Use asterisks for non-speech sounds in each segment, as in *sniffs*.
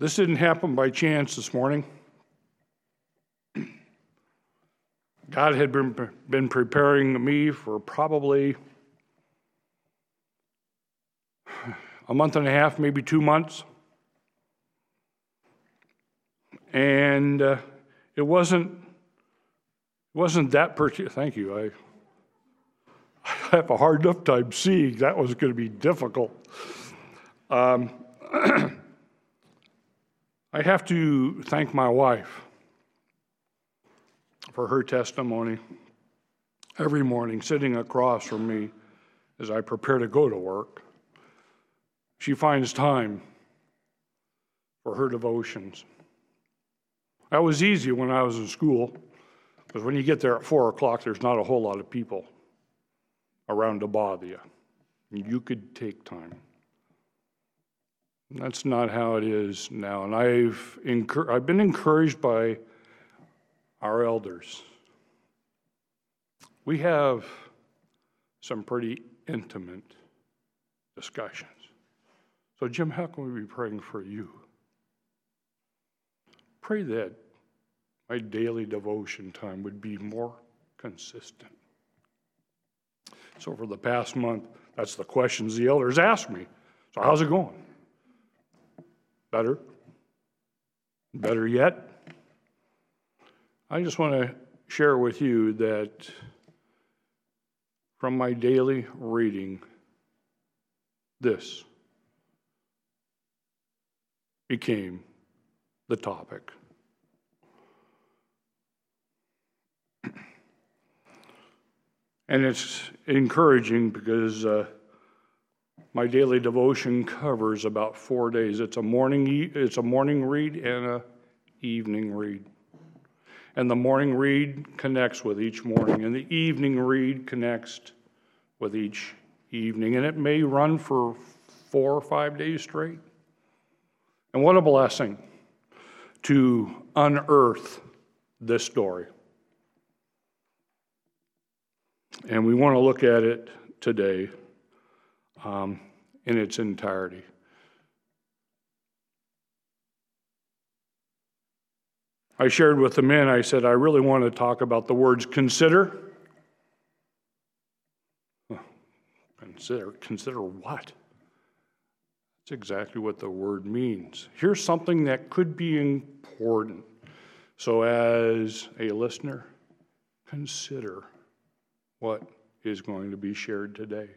This didn't happen by chance this morning. God had been, been preparing me for probably a month and a half, maybe two months. And uh, it wasn't, it wasn't that particular. Thank you. I, I have a hard enough time seeing that was going to be difficult. Um, *clears throat* I have to thank my wife for her testimony every morning, sitting across from me as I prepare to go to work. She finds time for her devotions. That was easy when I was in school, because when you get there at four o'clock, there's not a whole lot of people around to bother you. You could take time. That's not how it is now. And I've, incur- I've been encouraged by our elders. We have some pretty intimate discussions. So, Jim, how can we be praying for you? Pray that my daily devotion time would be more consistent. So, for the past month, that's the questions the elders ask me. So, how's it going? Better? Better yet? I just want to share with you that from my daily reading, this became the topic. And it's encouraging because uh, my daily devotion covers about four days. It's a morning, it's a morning read and a evening read. And the morning read connects with each morning, and the evening read connects with each evening. And it may run for four or five days straight. And what a blessing to unearth this story. And we want to look at it today um, in its entirety. I shared with the men, I said, I really want to talk about the words consider. Consider, consider what? That's exactly what the word means. Here's something that could be important. So, as a listener, consider what is going to be shared today.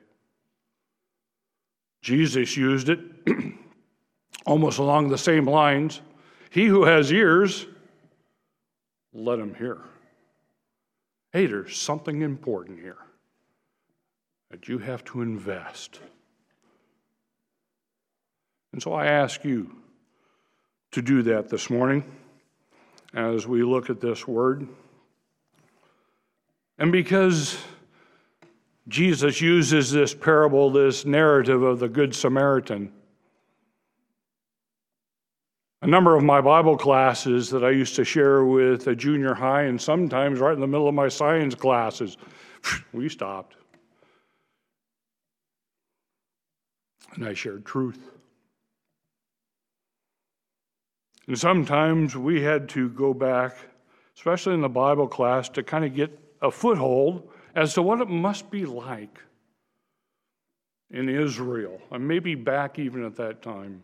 Jesus used it *clears throat* almost along the same lines. He who has ears, let him hear. Hey, there's something important here that you have to invest. And so I ask you to do that this morning as we look at this word. And because Jesus uses this parable, this narrative of the Good Samaritan, a number of my Bible classes that I used to share with a junior high, and sometimes right in the middle of my science classes, *sniffs* we stopped. And I shared truth. And sometimes we had to go back, especially in the Bible class, to kind of get a foothold as to what it must be like in Israel, and maybe back even at that time.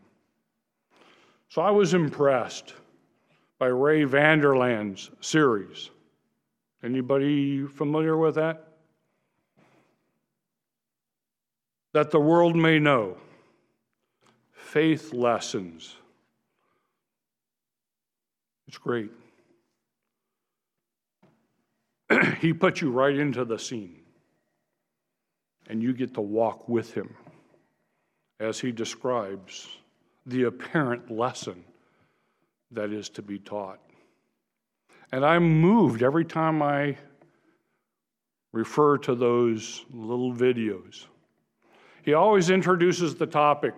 So I was impressed by Ray Vander Laan's series. Anybody familiar with that? That the world may know faith lessons. It's great. *clears throat* he puts you right into the scene, and you get to walk with him as he describes the apparent lesson that is to be taught. And I'm moved every time I refer to those little videos. He always introduces the topic,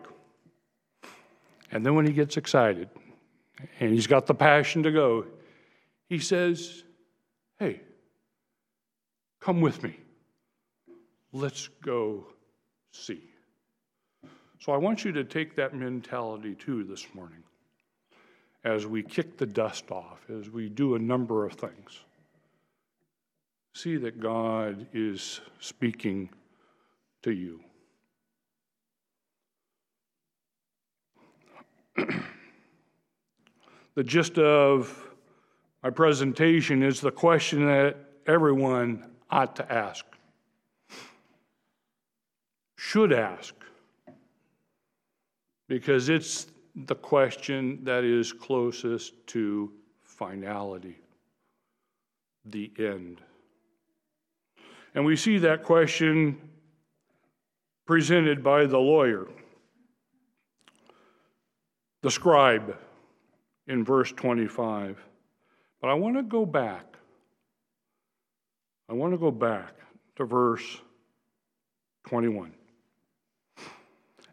and then when he gets excited and he's got the passion to go, he says, Hey, come with me. Let's go see. So I want you to take that mentality too this morning. as we kick the dust off, as we do a number of things. See that God is speaking to you. *clears throat* the gist of my presentation is the question that everyone ought to ask, should ask, because it's the question that is closest to finality, the end. And we see that question presented by the lawyer, the scribe, in verse 25. But I want to go back. I want to go back to verse 21.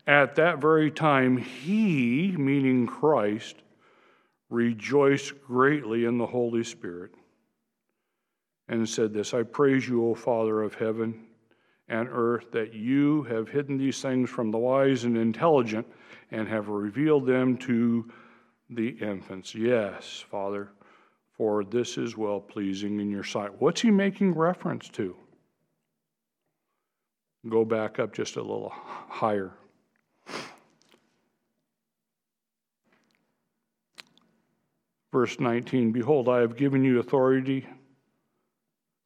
At that very time, he, meaning Christ, rejoiced greatly in the Holy Spirit and said this I praise you, O Father of heaven and earth, that you have hidden these things from the wise and intelligent and have revealed them to the infants. Yes, Father, for this is well pleasing in your sight. What's he making reference to? Go back up just a little higher. Verse 19 Behold, I have given you authority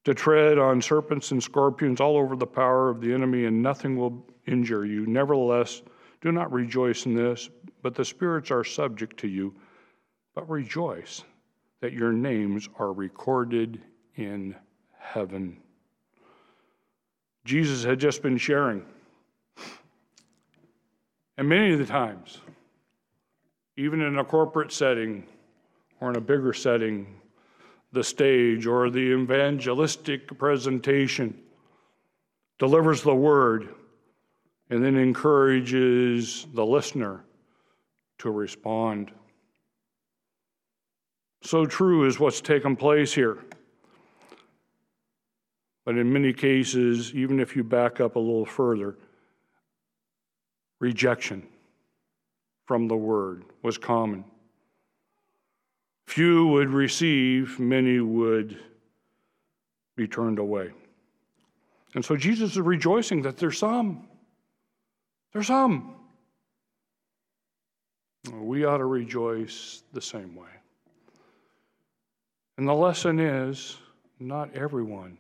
to tread on serpents and scorpions all over the power of the enemy, and nothing will injure you. Nevertheless, do not rejoice in this, but the spirits are subject to you. But rejoice that your names are recorded in heaven. Jesus had just been sharing. And many of the times, even in a corporate setting or in a bigger setting, the stage or the evangelistic presentation delivers the word and then encourages the listener to respond. So true is what's taken place here. But in many cases, even if you back up a little further, rejection from the word was common. Few would receive, many would be turned away. And so Jesus is rejoicing that there's some. There's some. We ought to rejoice the same way. And the lesson is not everyone,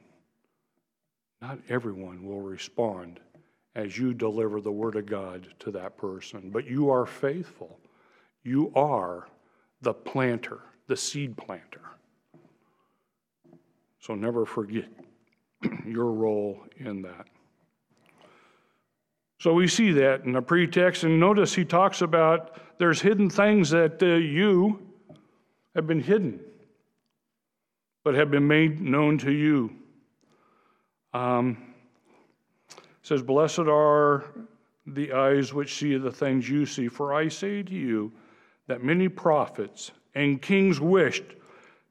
not everyone will respond as you deliver the Word of God to that person, but you are faithful. You are the planter, the seed planter. So never forget *clears throat* your role in that. So we see that in the pretext, and notice he talks about there's hidden things that uh, you have been hidden but have been made known to you. Um, says, Blessed are the eyes which see the things you see, for I say to you that many prophets and kings wished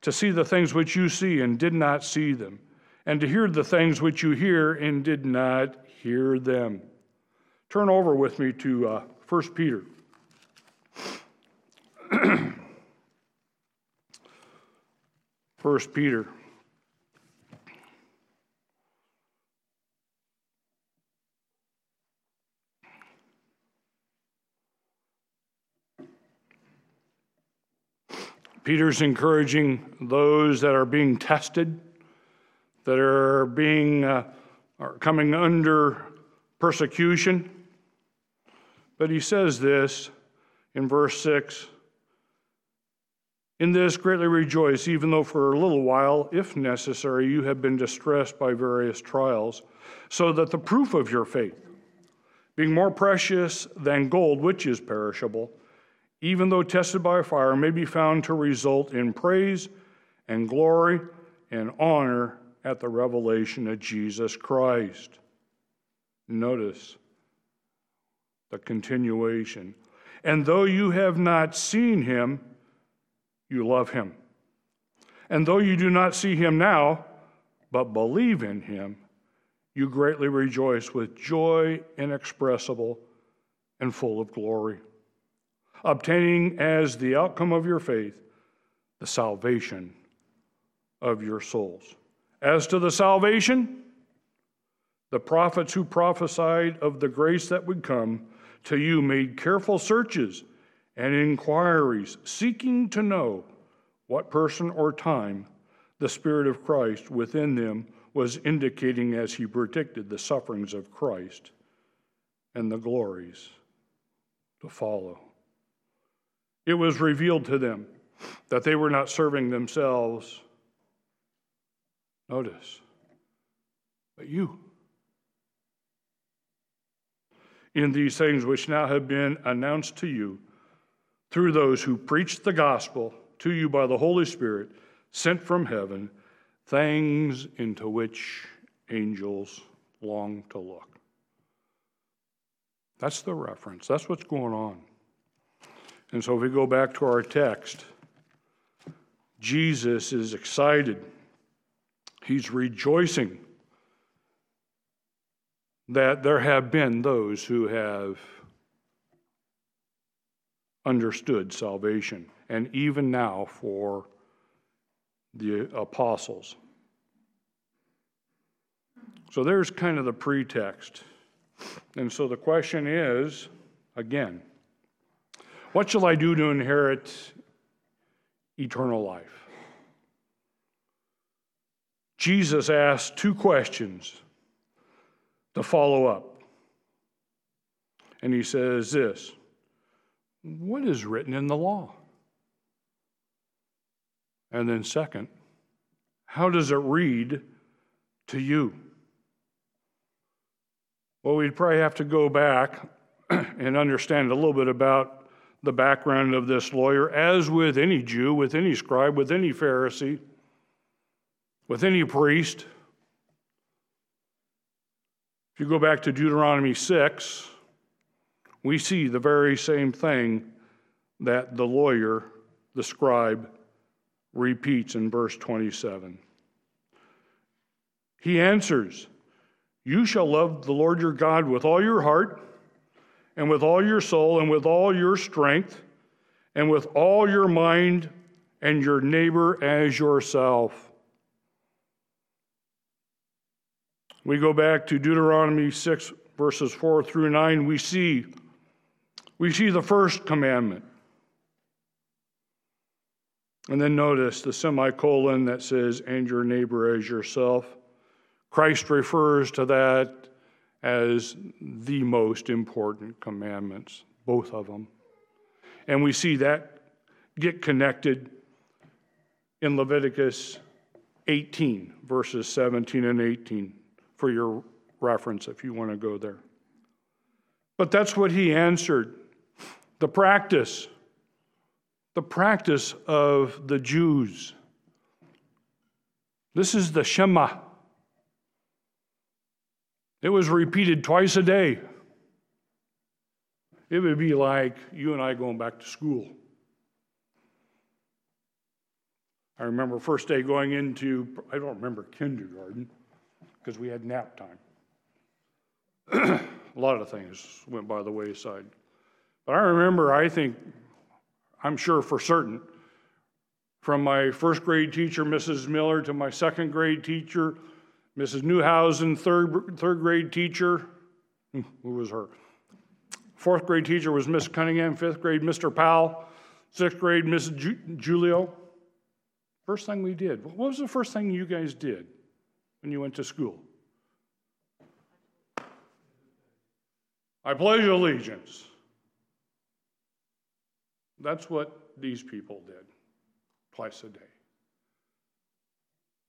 to see the things which you see and did not see them, and to hear the things which you hear and did not hear them. Turn over with me to uh, 1 Peter. First Peter. Peter's encouraging those that are being tested, that are being uh, are coming under persecution. But he says this in verse 6 in this, greatly rejoice, even though for a little while, if necessary, you have been distressed by various trials, so that the proof of your faith, being more precious than gold, which is perishable, even though tested by fire, may be found to result in praise and glory and honor at the revelation of Jesus Christ. Notice the continuation. And though you have not seen him, you love him. And though you do not see him now, but believe in him, you greatly rejoice with joy inexpressible and full of glory, obtaining as the outcome of your faith the salvation of your souls. As to the salvation, the prophets who prophesied of the grace that would come to you made careful searches and inquiries, seeking to know what person or time the Spirit of Christ within them was indicating as he predicted the sufferings of Christ and the glories to follow. It was revealed to them that they were not serving themselves. Notice, but you. In these things which now have been announced to you through those who preached the gospel to you by the Holy Spirit sent from heaven, things into which angels long to look. That's the reference. That's what's going on. And so if we go back to our text, Jesus is excited. He's rejoicing that there have been those who have understood salvation, and even now for the apostles. So there's kind of the pretext. And so the question is again, what shall I do to inherit eternal life? Jesus asked two questions to follow up. And he says this What is written in the law? And then, second, how does it read to you? Well, we'd probably have to go back *clears throat* and understand a little bit about the background of this lawyer, as with any Jew, with any scribe, with any Pharisee, with any priest. If you go back to Deuteronomy 6, we see the very same thing that the lawyer, the scribe, repeats in verse 27. He answers, You shall love the Lord your God with all your heart, and with all your soul, and with all your strength, and with all your mind, and your neighbor as yourself. We go back to Deuteronomy 6, verses 4 through 9. We see, we see the first commandment. And then notice the semicolon that says, and your neighbor as yourself. Christ refers to that as the most important commandments, both of them. And we see that get connected in Leviticus 18, verses 17 and 18, for your reference if you want to go there. But that's what he answered. The practice the practice of the Jews. This is the Shema. It was repeated twice a day. It would be like you and I going back to school. I remember first day going into, I don't remember kindergarten because we had nap time. *clears throat* a lot of things went by the wayside. But I remember, I think I'm sure for certain. From my first grade teacher, Mrs. Miller, to my second grade teacher, Mrs. Newhausen, third, third grade teacher, hmm, who was her? Fourth grade teacher was Miss Cunningham, fifth grade, Mr. Powell, sixth grade, Mrs. Ju- Julio. First thing we did. What was the first thing you guys did when you went to school? I pledge allegiance. That's what these people did twice a day.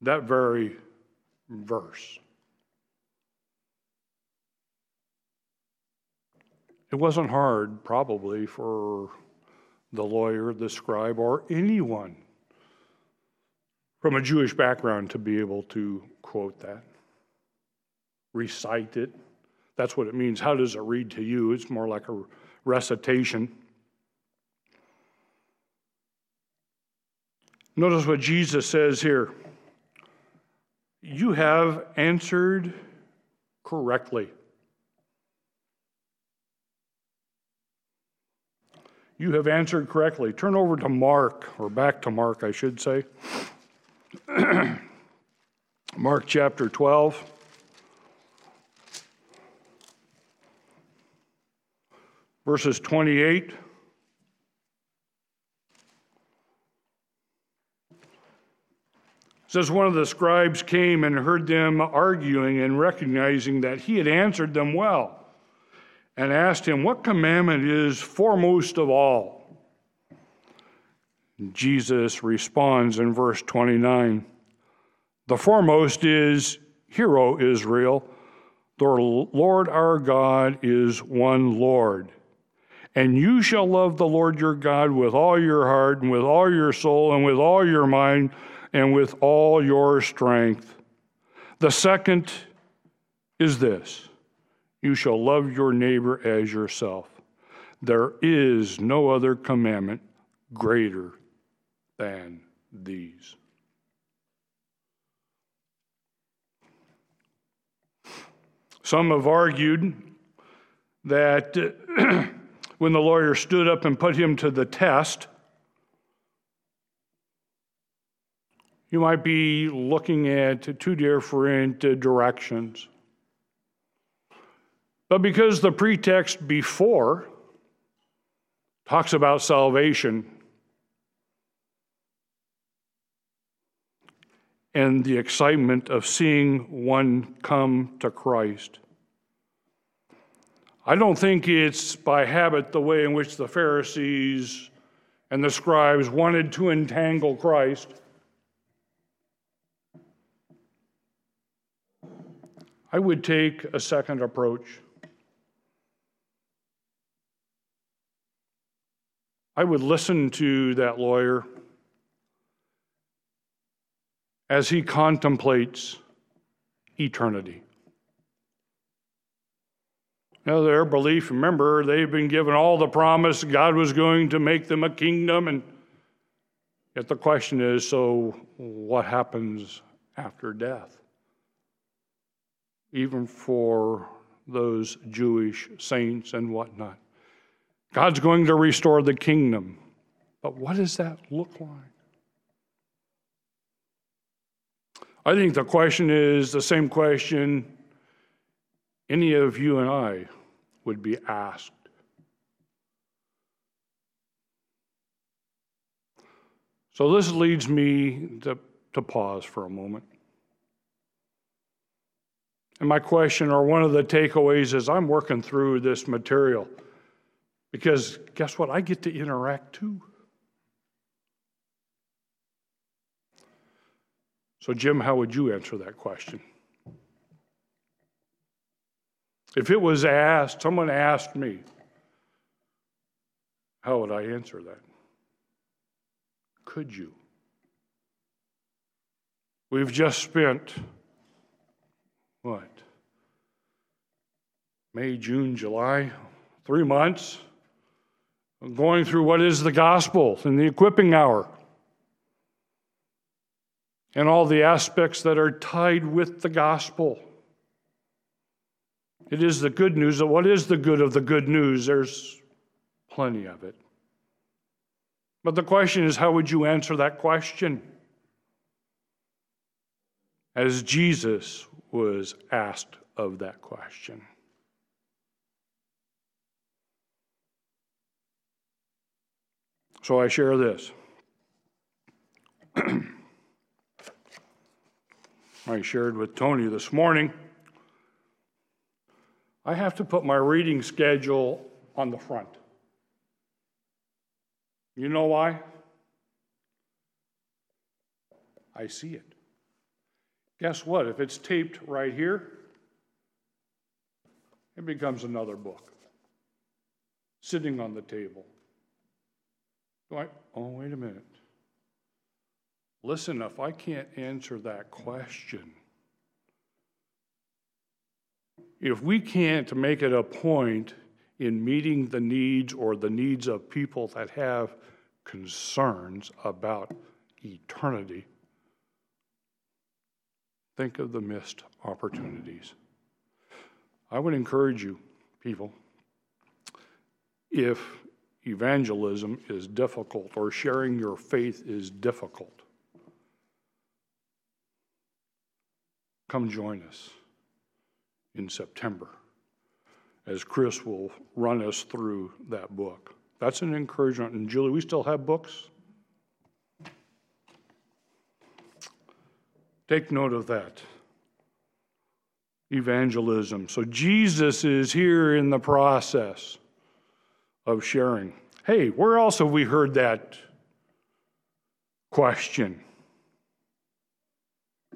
That very verse. It wasn't hard, probably, for the lawyer, the scribe, or anyone from a Jewish background to be able to quote that, recite it. That's what it means. How does it read to you? It's more like a recitation. Notice what Jesus says here. You have answered correctly. you have answered correctly. Turn over to Mark, or back to Mark, I should say. *clears throat* Mark chapter 12. Verses 28 says one of the scribes came and heard them arguing and recognizing that he had answered them well and asked him, What commandment is foremost of all? Jesus responds in verse 29 The foremost is, Hear, O Israel, the Lord our God is one Lord. And you shall love the Lord your God with all your heart and with all your soul and with all your mind and with all your strength. The second is this you shall love your neighbor as yourself. There is no other commandment greater than these. Some have argued that *clears throat* when the lawyer stood up and put him to the test, you might be looking at two different uh, directions. But because the pretext before talks about salvation and the excitement of seeing one come to Christ, I don't think it's by habit the way in which the Pharisees and the scribes wanted to entangle Christ. I would take a second approach. I would listen to that lawyer as he contemplates eternity. Now, their belief, remember, they've been given all the promise God was going to make them a kingdom, and yet the question is so what happens after death? Even for those Jewish saints and whatnot. God's going to restore the kingdom. But what does that look like? I think the question is the same question any of you and I would be asked. So this leads me to, to pause for a moment. And my question, or one of the takeaways, is I'm working through this material because guess what? I get to interact too. So, Jim, how would you answer that question? If it was asked, someone asked me, how would I answer that? Could you? We've just spent what? May, June, July, three months, going through what is the gospel and the equipping hour and all the aspects that are tied with the gospel. It is the good news. What is the good of the good news? There's plenty of it. But the question is, how would you answer that question? As Jesus was asked of that question. So I share this. *clears throat* I shared with Tony this morning. I have to put my reading schedule on the front. You know why? I see it. Guess what? If it's taped right here, it becomes another book sitting on the table. I, oh, wait a minute. Listen, if I can't answer that question, if we can't make it a point in meeting the needs or the needs of people that have concerns about eternity, think of the missed opportunities. I would encourage you, people, if evangelism is difficult or sharing your faith is difficult, come join us in September as Chris will run us through that book. That's an encouragement. And Julie, we still have books? Take note of that. Evangelism. So Jesus is here in the process of sharing. Hey, where else have we heard that question?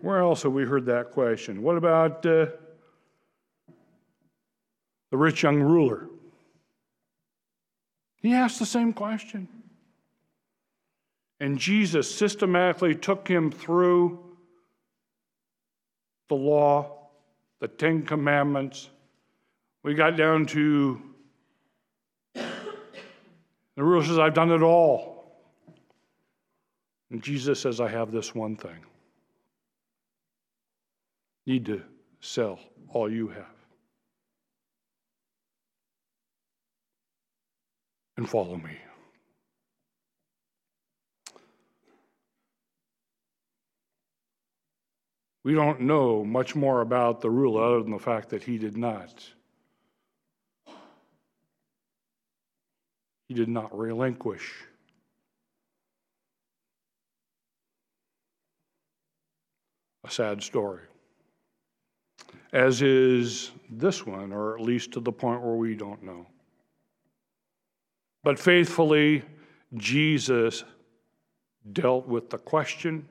Where else have we heard that question? What about uh, the rich young ruler? He asked the same question. And Jesus systematically took him through the law, the Ten Commandments. We got down to the ruler says, I've done it all. And Jesus says, I have this one thing. Need to sell all you have and follow me. We don't know much more about the ruler other than the fact that he did not. He did not relinquish. A sad story. As is this one, or at least to the point where we don't know. But faithfully, Jesus dealt with the question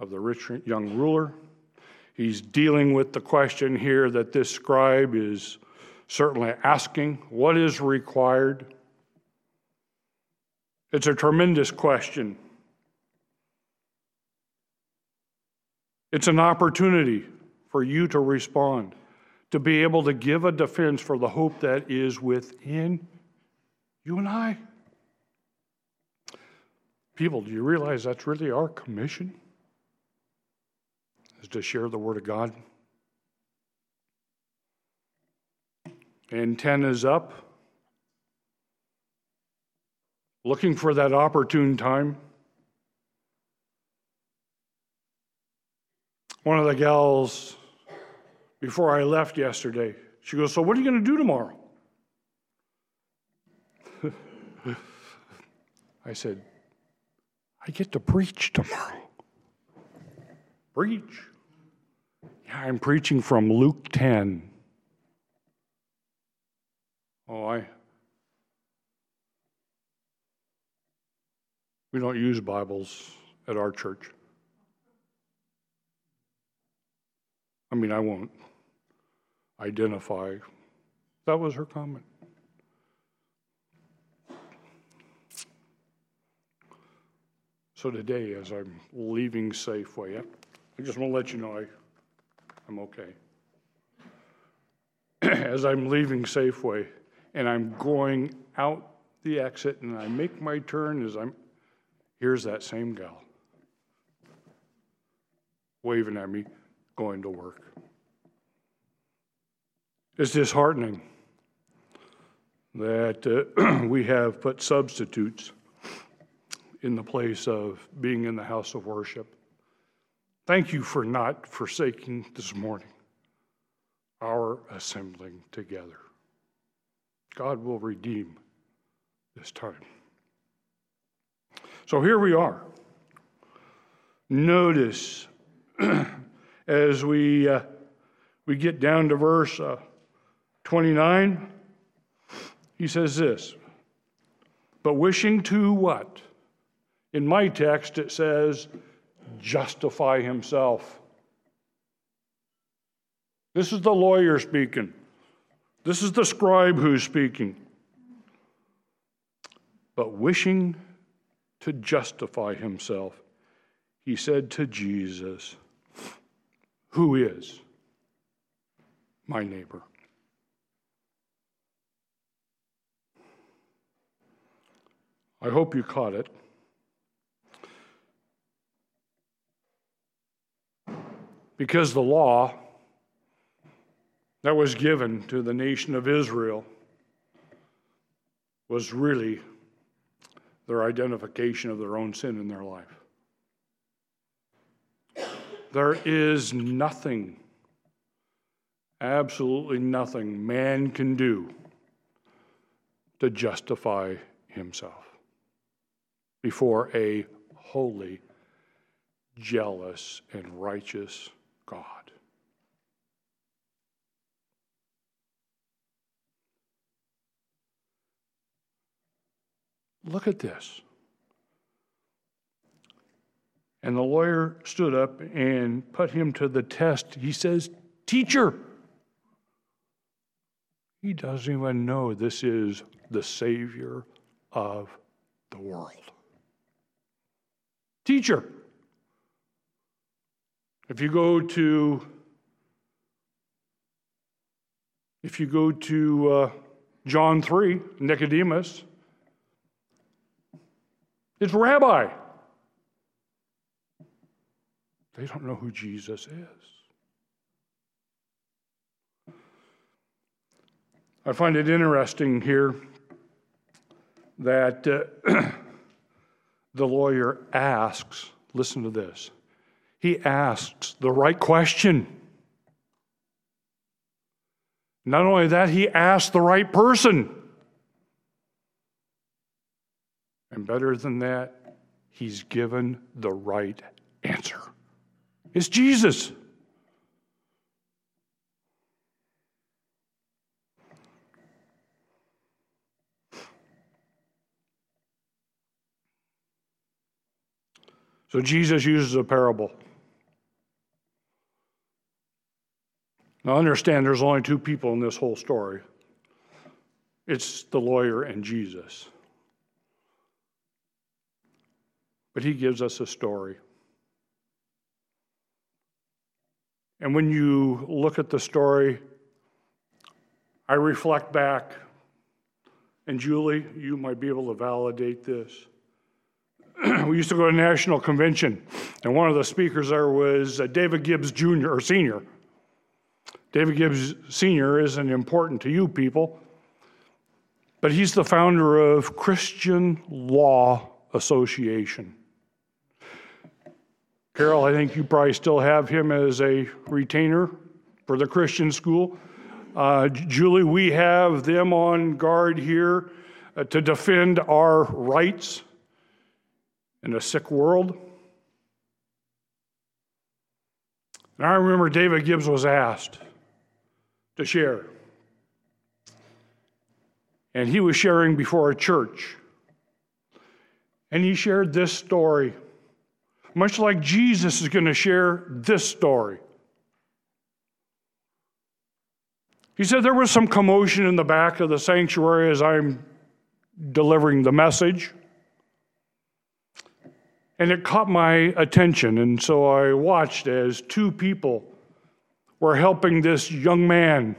of the rich young ruler. He's dealing with the question here that this scribe is certainly asking what is required? It's a tremendous question. It's an opportunity for you to respond, to be able to give a defense for the hope that is within you and I. People, do you realize that's really our commission? Is to share the Word of God. Antennas up. looking for that opportune time. One of the gals, before I left yesterday, she goes, So, what are you going to do tomorrow? *laughs* I said, I get to preach tomorrow. Preach? I'm preaching from Luke 10. Oh, I, We don't use Bibles at our church. I mean, I won't identify. That was her comment. So today, as I'm leaving Safeway, I just want to let you know I, I'm okay. *clears throat* as I'm leaving Safeway and I'm going out the exit and I make my turn as I'm Here's that same gal waving at me, going to work. It's disheartening that uh, *clears throat* we have put substitutes in the place of being in the house of worship. Thank you for not forsaking this morning our assembling together. God will redeem this time. So here we are. Notice *clears throat* as we, uh, we get down to verse uh, 29, he says this, but wishing to what? In my text, it says, justify himself. This is the lawyer speaking. This is the scribe who's speaking. But wishing to justify himself, he said to Jesus, Who is my neighbor? I hope you caught it. Because the law that was given to the nation of Israel was really their identification of their own sin in their life. There is nothing, absolutely nothing man can do to justify himself before a holy, jealous, and righteous God. Look at this. And the lawyer stood up and put him to the test. He says, Teacher. He doesn't even know this is the Savior of the world. Teacher. If you go to if you go to uh, John 3, Nicodemus, it's rabbi. They don't know who Jesus is. I find it interesting here that uh, *clears throat* the lawyer asks, listen to this, he asks the right question. Not only that, he asks the right person. And better than that, he's given the right answer. It's Jesus. So Jesus uses a parable. Now, understand there's only two people in this whole story it's the lawyer and Jesus. But he gives us a story. And when you look at the story, I reflect back, and Julie, you might be able to validate this. *clears throat* we used to go to a National Convention, and one of the speakers there was uh, David Gibbs Jr. or Sr. David Gibbs Sr. isn't important to you people, but he's the founder of Christian Law Association. Carol, I think you probably still have him as a retainer for the Christian school. Uh, Julie, we have them on guard here uh, to defend our rights in a sick world. And I remember David Gibbs was asked to share. And he was sharing before a church. And he shared this story much like Jesus is going to share this story. He said there was some commotion in the back of the sanctuary as I'm delivering the message. And it caught my attention, and so I watched as two people were helping this young man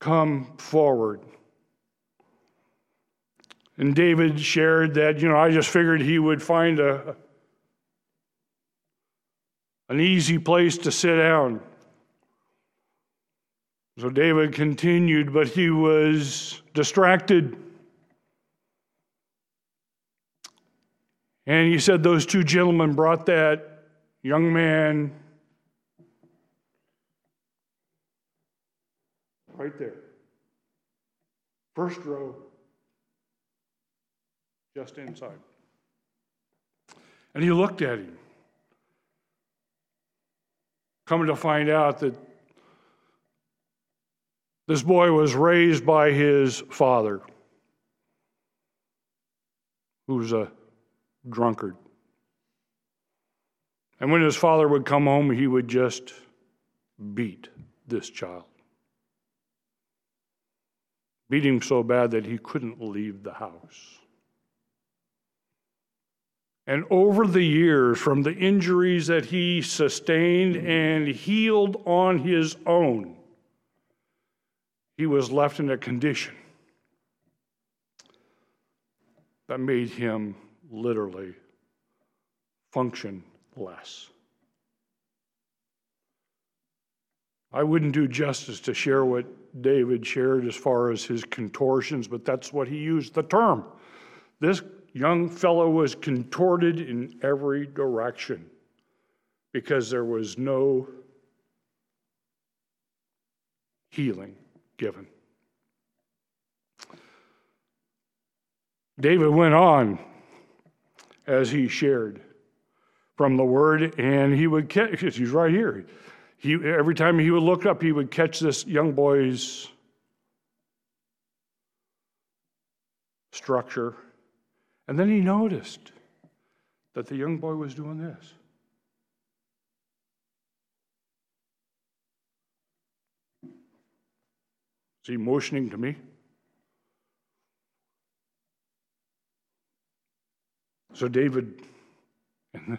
come forward. And David shared that, you know, I just figured he would find a, an easy place to sit down. So David continued, but he was distracted. And he said those two gentlemen brought that young man right there. First row just inside. And he looked at him, coming to find out that this boy was raised by his father, who's a drunkard. And when his father would come home, he would just beat this child. Beat him so bad that he couldn't leave the house. And over the years, from the injuries that he sustained and healed on his own, he was left in a condition that made him literally function less. I wouldn't do justice to share what David shared as far as his contortions, but that's what he used the term. This young fellow was contorted in every direction because there was no healing given. David went on as he shared from the word, and he would catch, he's right here. He, every time he would look up, he would catch this young boy's structure. And then he noticed that the young boy was doing this. Is he motioning to me? So David, in the,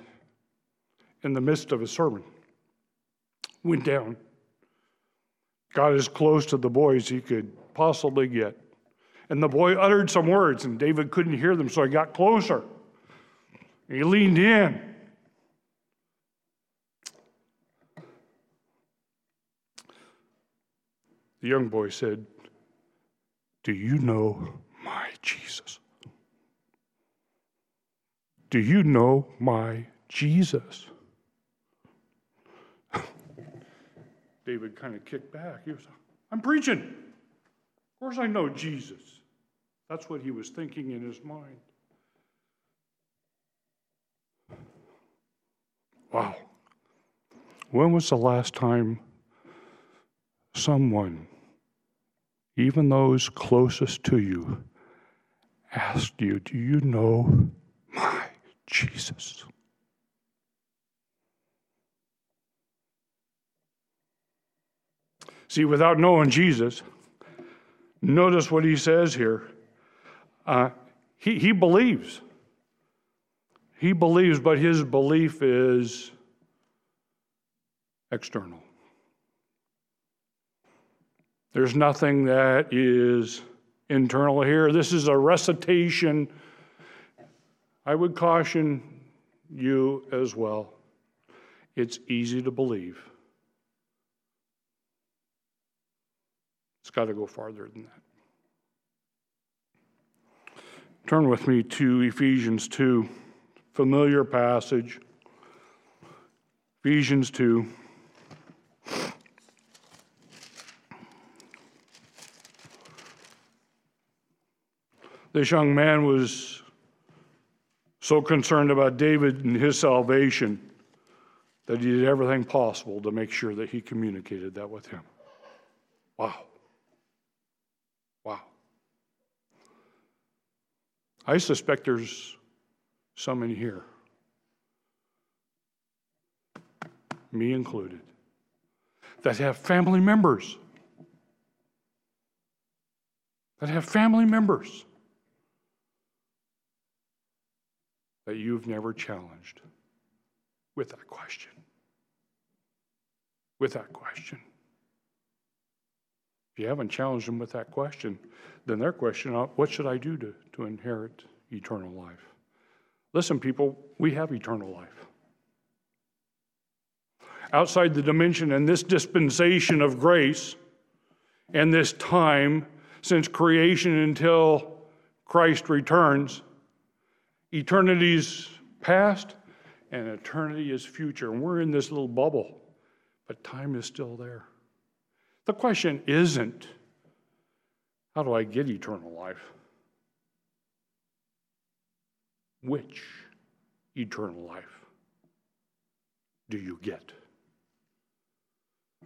in the midst of his sermon, went down, got as close to the boy as he could possibly get. And the boy uttered some words, and David couldn't hear them, so he got closer. He leaned in. The young boy said, Do you know my Jesus? Do you know my Jesus? David kind of kicked back. He was, I'm preaching. Of course, I know Jesus. That's what he was thinking in his mind. Wow. When was the last time someone, even those closest to you, asked you, Do you know my Jesus? See, without knowing Jesus, notice what he says here. Uh, he, he believes. He believes, but his belief is external. There's nothing that is internal here. This is a recitation. I would caution you as well. It's easy to believe. It's got to go farther than that. Turn with me to Ephesians 2, familiar passage. Ephesians 2. This young man was so concerned about David and his salvation that he did everything possible to make sure that he communicated that with him. Wow. I suspect there's some in here, me included, that have family members. That have family members that you've never challenged with that question. With that question. If you haven't challenged them with that question, then their question, uh, what should I do to, to inherit eternal life? Listen, people, we have eternal life. Outside the dimension and this dispensation of grace and this time since creation until Christ returns, eternity's past and eternity is future. And we're in this little bubble, but time is still there. The question isn't, how do I get eternal life? Which eternal life do you get?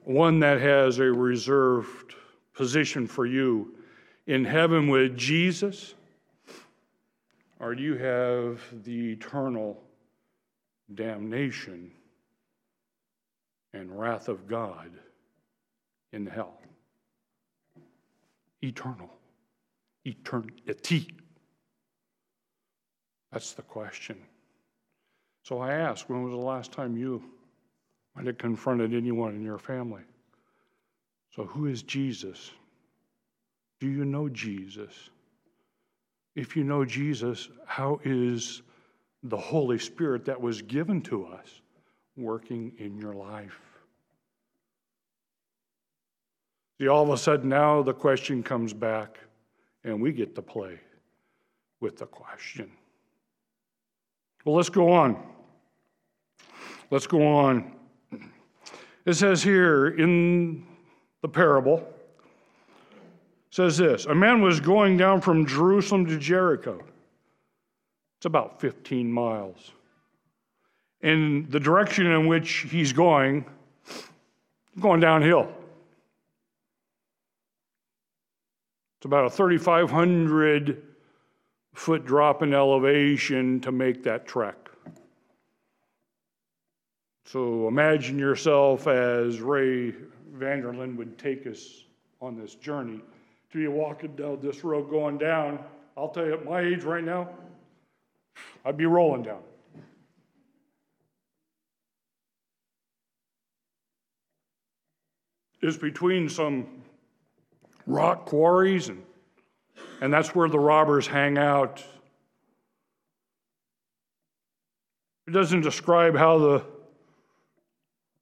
One that has a reserved position for you in heaven with Jesus? Or do you have the eternal damnation and wrath of God? In hell. Eternal. Eternity. That's the question. So I ask, when was the last time you might have confronted anyone in your family? So, who is Jesus? Do you know Jesus? If you know Jesus, how is the Holy Spirit that was given to us working in your life? See, all of a sudden now the question comes back, and we get to play with the question. Well, let's go on. Let's go on. It says here in the parable, says this a man was going down from Jerusalem to Jericho. It's about 15 miles. And the direction in which he's going, going downhill. It's about a 3,500 foot drop in elevation to make that trek. So imagine yourself as Ray Vander Laan would take us on this journey to be walking down this road going down. I'll tell you, at my age right now, I'd be rolling down. It's between some rock quarries, and, and that's where the robbers hang out. It doesn't describe how the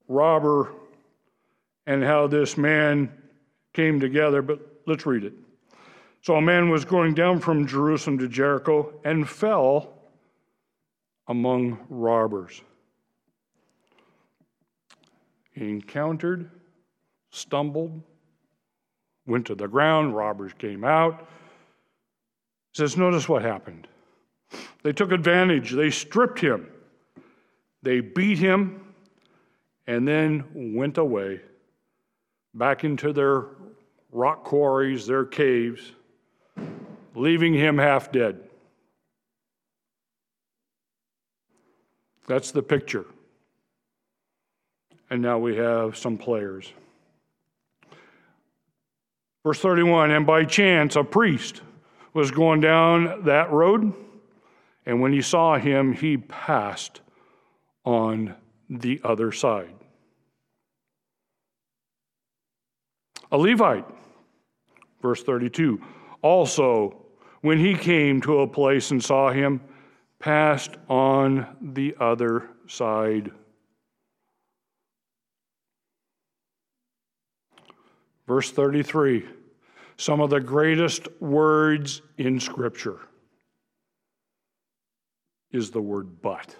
robber and how this man came together, but let's read it. So a man was going down from Jerusalem to Jericho and fell among robbers. He encountered, stumbled, went to the ground, robbers came out. Says, notice what happened. They took advantage, they stripped him, they beat him, and then went away back into their rock quarries, their caves, leaving him half dead. That's the picture. And now we have some players. Verse 31 And by chance, a priest was going down that road, and when he saw him, he passed on the other side. A Levite, verse 32, also, when he came to a place and saw him, passed on the other side. Verse 33 some of the greatest words in Scripture is the word but.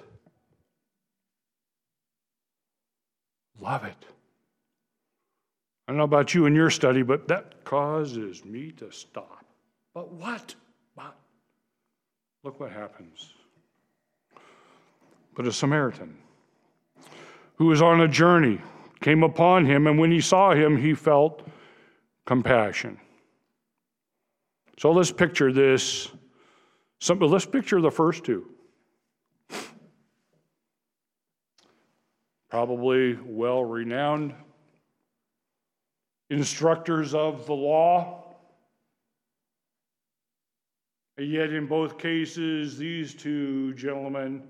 Love it. I don't know about you and your study, but that causes me to stop. But what? But look what happens. But a Samaritan who was on a journey came upon him, and when he saw him, he felt compassion. So let's picture this. Some, let's picture the first two. Probably well renowned instructors of the law. And yet, in both cases, these two gentlemen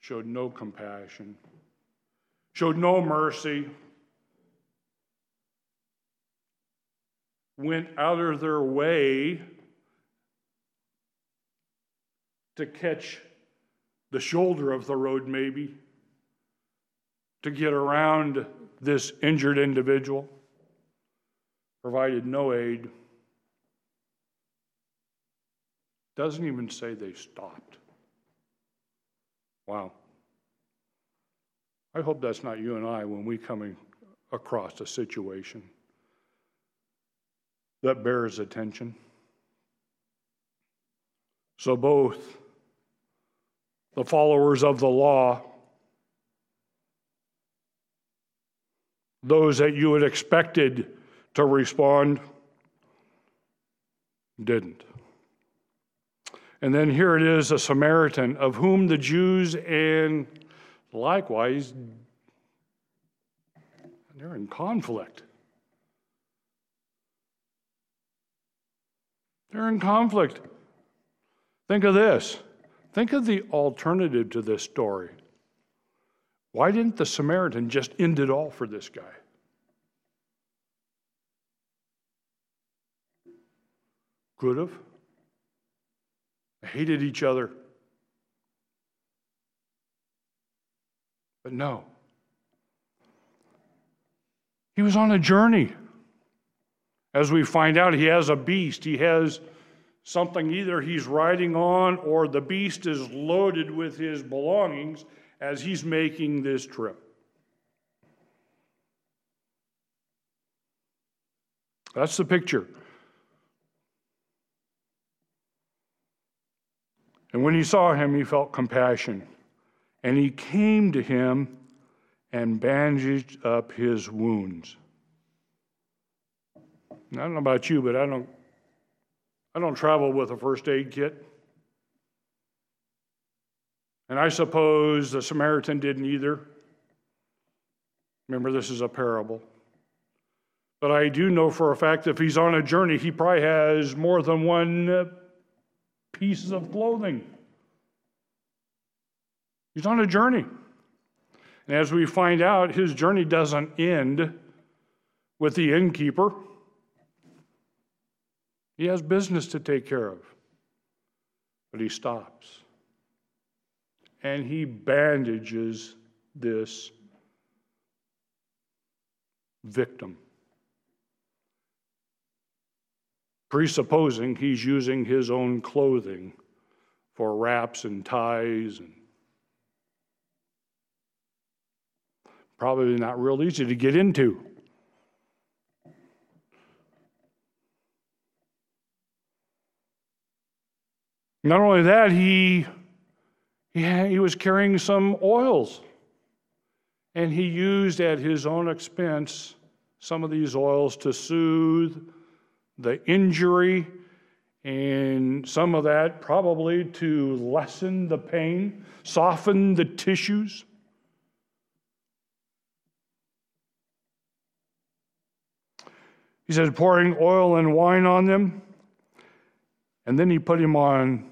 showed no compassion, showed no mercy, went out of their way to catch the shoulder of the road, maybe, to get around this injured individual, provided no aid. Doesn't even say they stopped. Wow. I hope that's not you and I when we come across a situation that bears attention. So, both the followers of the law, those that you had expected to respond, didn't. And then here it is a Samaritan of whom the Jews and likewise they're in conflict. They're in conflict. Think of this. Think of the alternative to this story. Why didn't the Samaritan just end it all for this guy? Could have. hated each other. But no. He was on a journey. As we find out, he has a beast. He has something either he's riding on or the beast is loaded with his belongings as he's making this trip. That's the picture. And when he saw him, he felt compassion. And he came to him and bandaged up his wounds. I don't know about you, but I don't, I don't travel with a first aid kit. And I suppose the Samaritan didn't either. Remember, this is a parable. But I do know for a fact if he's on a journey, he probably has more than one piece of clothing. He's on a journey. And as we find out, his journey doesn't end with the innkeeper. He has business to take care of. But he stops. And he bandages this victim. Presupposing he's using his own clothing for wraps and ties and probably not real easy to get into. Not only that, he, he, he was carrying some oils. And he used at his own expense some of these oils to soothe the injury, and some of that probably to lessen the pain, soften the tissues. He says, pouring oil and wine on them. And then he put him on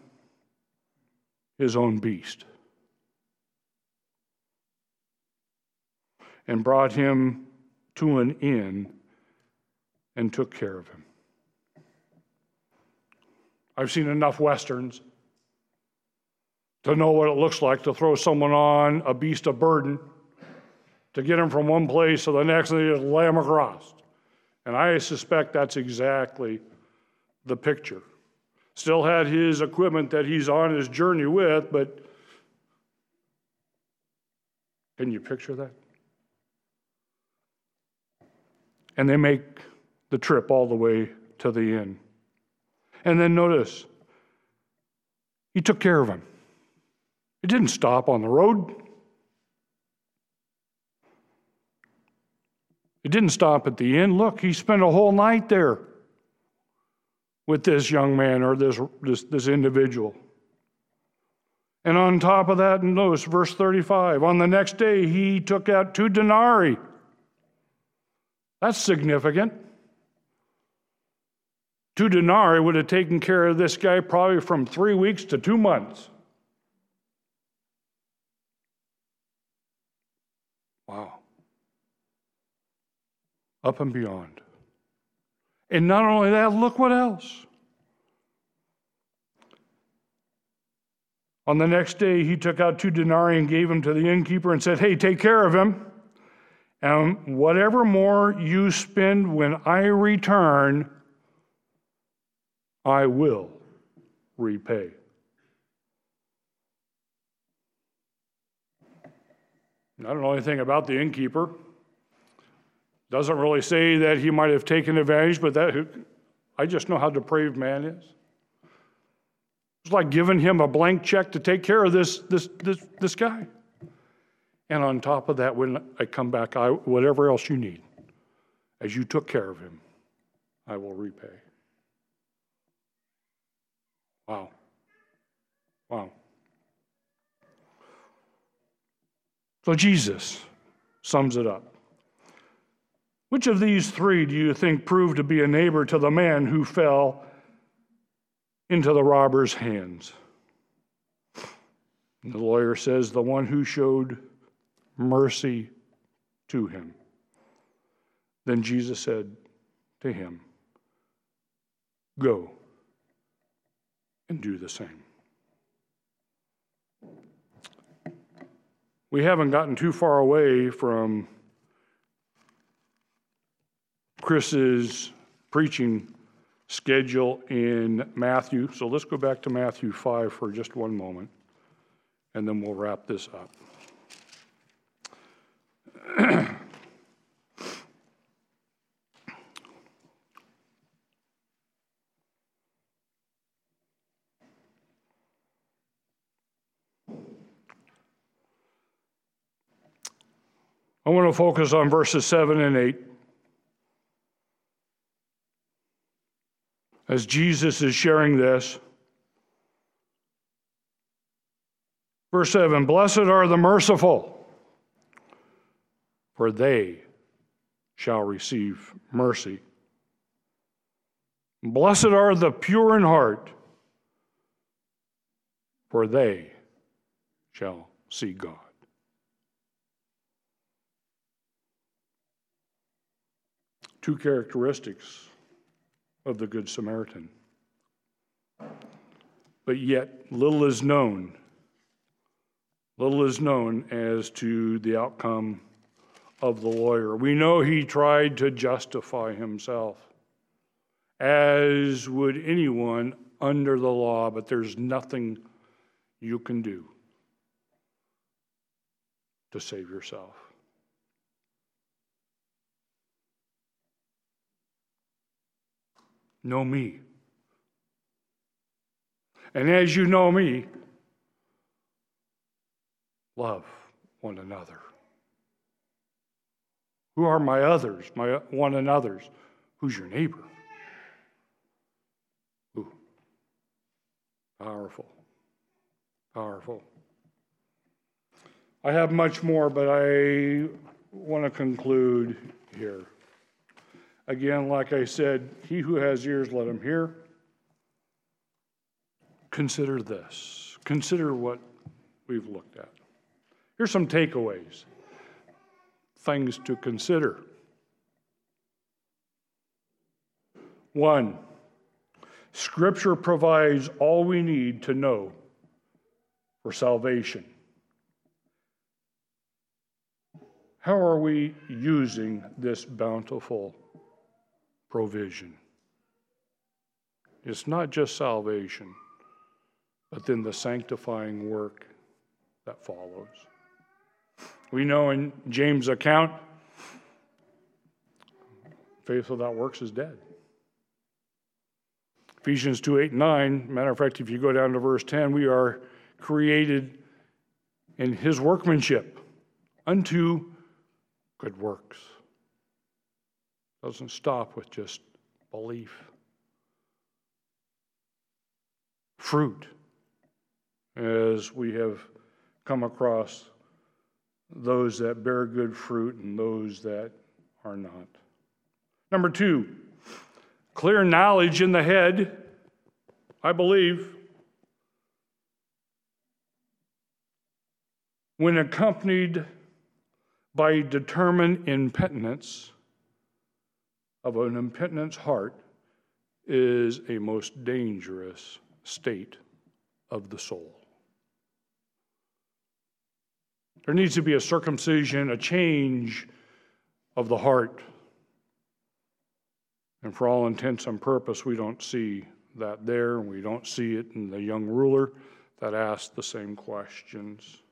his own beast and brought him to an inn and took care of him. I've seen enough westerns to know what it looks like to throw someone on a beast of burden to get him from one place to the next and they just lay him across. And I suspect that's exactly the picture. Still had his equipment that he's on his journey with, but can you picture that? And they make the trip all the way to the inn. And then notice, he took care of him. He didn't stop on the road. He didn't stop at the inn. Look, he spent a whole night there with this young man or this, this, this individual. And on top of that, notice verse 35 on the next day, he took out two denarii. That's significant. Two denarii would have taken care of this guy probably from three weeks to two months. Wow up and beyond. And not only that, look what else. On the next day, he took out two denarii and gave them to the innkeeper and said, Hey, take care of him. And whatever more you spend when I return, I will repay. I don't know anything about the innkeeper. Doesn't really say that he might have taken advantage, but that I just know how depraved man is. It's like giving him a blank check to take care of this, this, this, this guy. And on top of that, when I come back, I, whatever else you need, as you took care of him, I will repay. Wow. Wow. So Jesus sums it up. Which of these three do you think proved to be a neighbor to the man who fell into the robber's hands? And the lawyer says, the one who showed mercy to him. Then Jesus said to him, Go and do the same. We haven't gotten too far away from Chris's preaching schedule in Matthew. So let's go back to Matthew 5 for just one moment, and then we'll wrap this up. *clears throat* I want to focus on verses 7 and 8. As Jesus is sharing this, verse 7 Blessed are the merciful, for they shall receive mercy. Blessed are the pure in heart, for they shall see God. Two characteristics of the Good Samaritan. But yet, little is known. Little is known as to the outcome of the lawyer. We know he tried to justify himself, as would anyone under the law, but there's nothing you can do to save yourself. Know me. And as you know me, love one another. Who are my others, my one another's? Who's your neighbor? Ooh. Powerful. Powerful. I have much more, but I want to conclude here. Again, like I said, he who has ears, let him hear. Consider this. Consider what we've looked at. Here's some takeaways, things to consider. One, Scripture provides all we need to know for salvation. How are we using this bountiful provision. It's not just salvation, but then the sanctifying work that follows. We know in James' account, faith without works is dead. Ephesians 2 8 9, matter of fact, if you go down to verse 10, we are created in his workmanship unto good works. Doesn't stop with just belief. Fruit, as we have come across those that bear good fruit and those that are not. Number two, clear knowledge in the head, I believe, when accompanied by determined impenitence of an impenitent's heart is a most dangerous state of the soul. There needs to be a circumcision, a change of the heart. And for all intents and purpose, we don't see that there, and we don't see it in the young ruler that asked the same questions.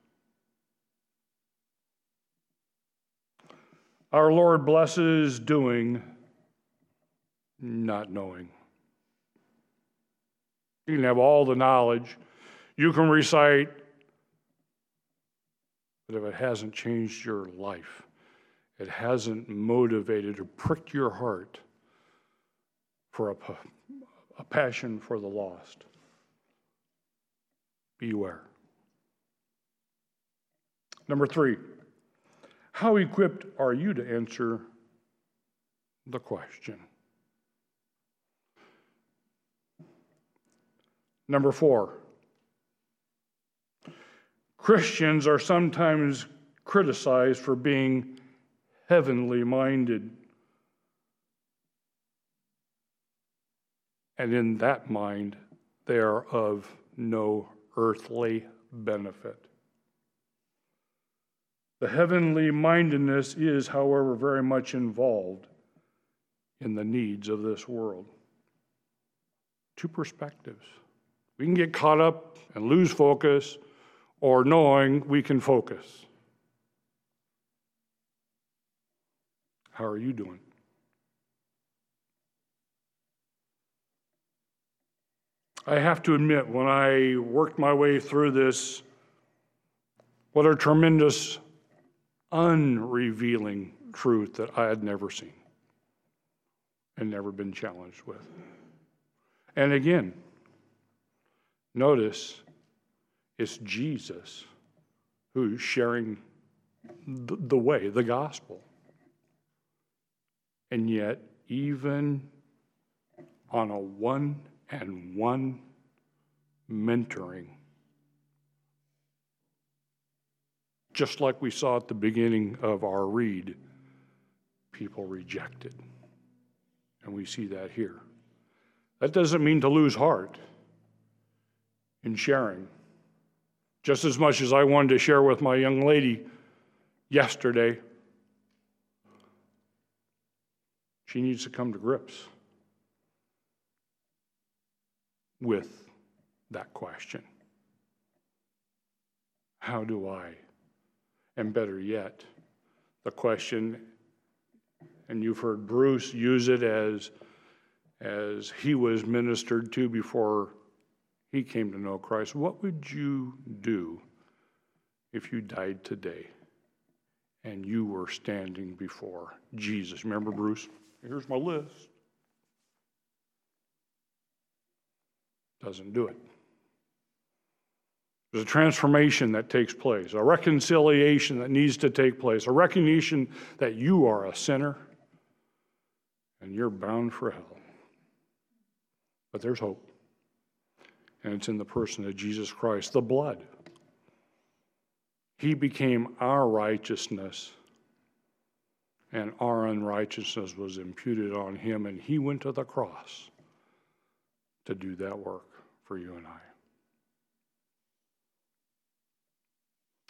Our Lord blesses doing not knowing. You can have all the knowledge, you can recite, but if it hasn't changed your life, it hasn't motivated or pricked your heart for a, a passion for the lost, beware. Number three, how equipped are you to answer the question? Number four, Christians are sometimes criticized for being heavenly minded. And in that mind, they are of no earthly benefit. The heavenly mindedness is, however, very much involved in the needs of this world. Two perspectives. We can get caught up and lose focus, or knowing we can focus. How are you doing? I have to admit, when I worked my way through this, what a tremendous unrevealing truth that I had never seen and never been challenged with. And again, notice it's Jesus who's sharing the, way, the gospel. And yet, even on a one and one mentoring, just like we saw at the beginning of our read, people rejected. And we see that here. That doesn't mean to lose heart in sharing. Just as much as I wanted to share with my young lady yesterday, she needs to come to grips with that question How do I? And better yet, the question, and you've heard Bruce use it as, as he was ministered to before he came to know Christ. What would you do if you died today and you were standing before Jesus? Remember, Bruce? Here's my list. doesn't do it. There's a transformation that takes place, a reconciliation that needs to take place, a recognition that you are a sinner and you're bound for hell. But there's hope, and it's in the person of Jesus Christ, the blood. He became our righteousness, and our unrighteousness was imputed on him, and he went to the cross to do that work for you and I.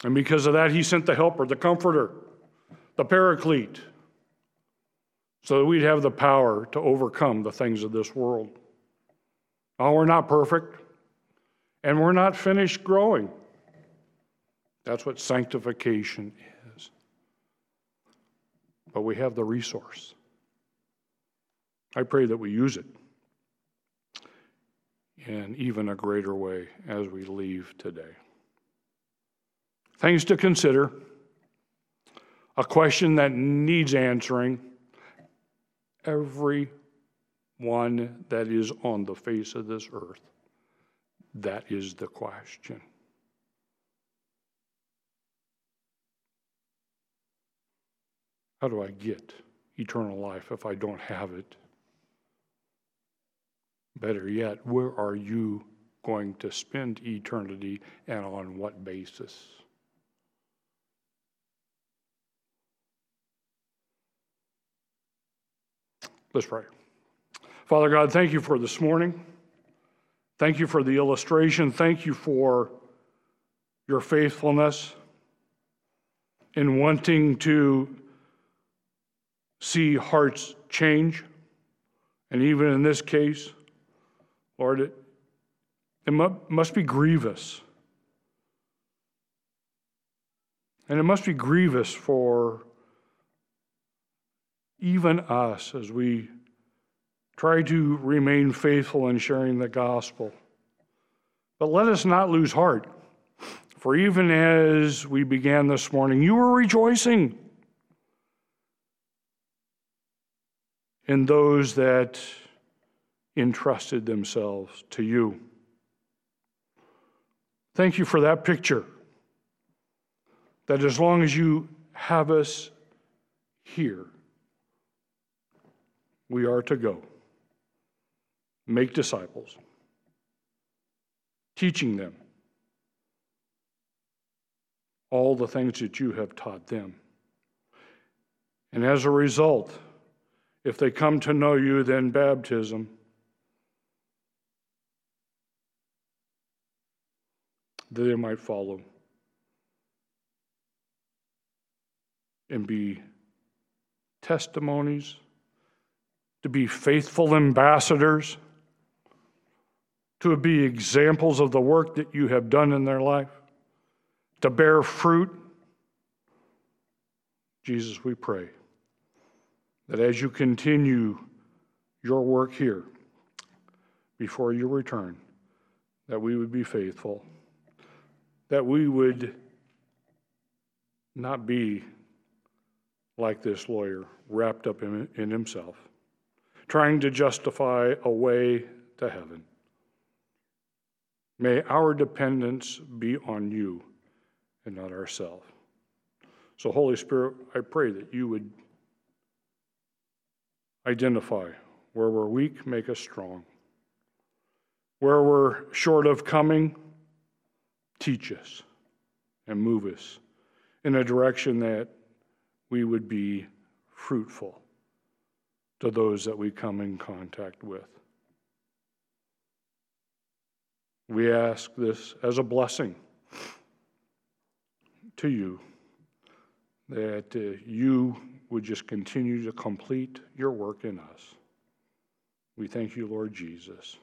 And because of that, he sent the helper, the comforter, the paraclete, so that we'd have the power to overcome the things of this world. Oh, we're not perfect, and we're not finished growing. That's what sanctification is. But we have the resource. I pray that we use it in even a greater way as we leave today. Things to consider, a question that needs answering. Every one that is on the face of this earth, that is the question. How do I get eternal life if I don't have it? Better yet, where are you going to spend eternity and on what basis? Let's pray. Father God, thank you for this morning. Thank you for the illustration. Thank you for your faithfulness in wanting to see hearts change. And even in this case, Lord, it, it must be grievous. And it must be grievous for even us as we try to remain faithful in sharing the gospel. But let us not lose heart, for even as we began this morning, you were rejoicing in those that entrusted themselves to you. Thank you for that picture. That as long as you have us here, we are to go, make disciples, teaching them all the things that you have taught them. And as a result, if they come to know you, then baptism that they might follow and be testimonies to be faithful ambassadors, to be examples of the work that you have done in their life, to bear fruit. Jesus, we pray that as you continue your work here before you return, that we would be faithful, that we would not be like this lawyer, wrapped up in, in himself, trying to justify a way to heaven. May our dependence be on you and not ourselves. So, Holy Spirit, I pray that you would identify where we're weak, make us strong. Where we're short of coming, teach us and move us in a direction that we would be fruitful to those that we come in contact with. We ask this as a blessing to you that uh, you would just continue to complete your work in us. We thank you, Lord Jesus.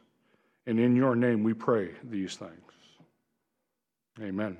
And in your name we pray these things. Amen.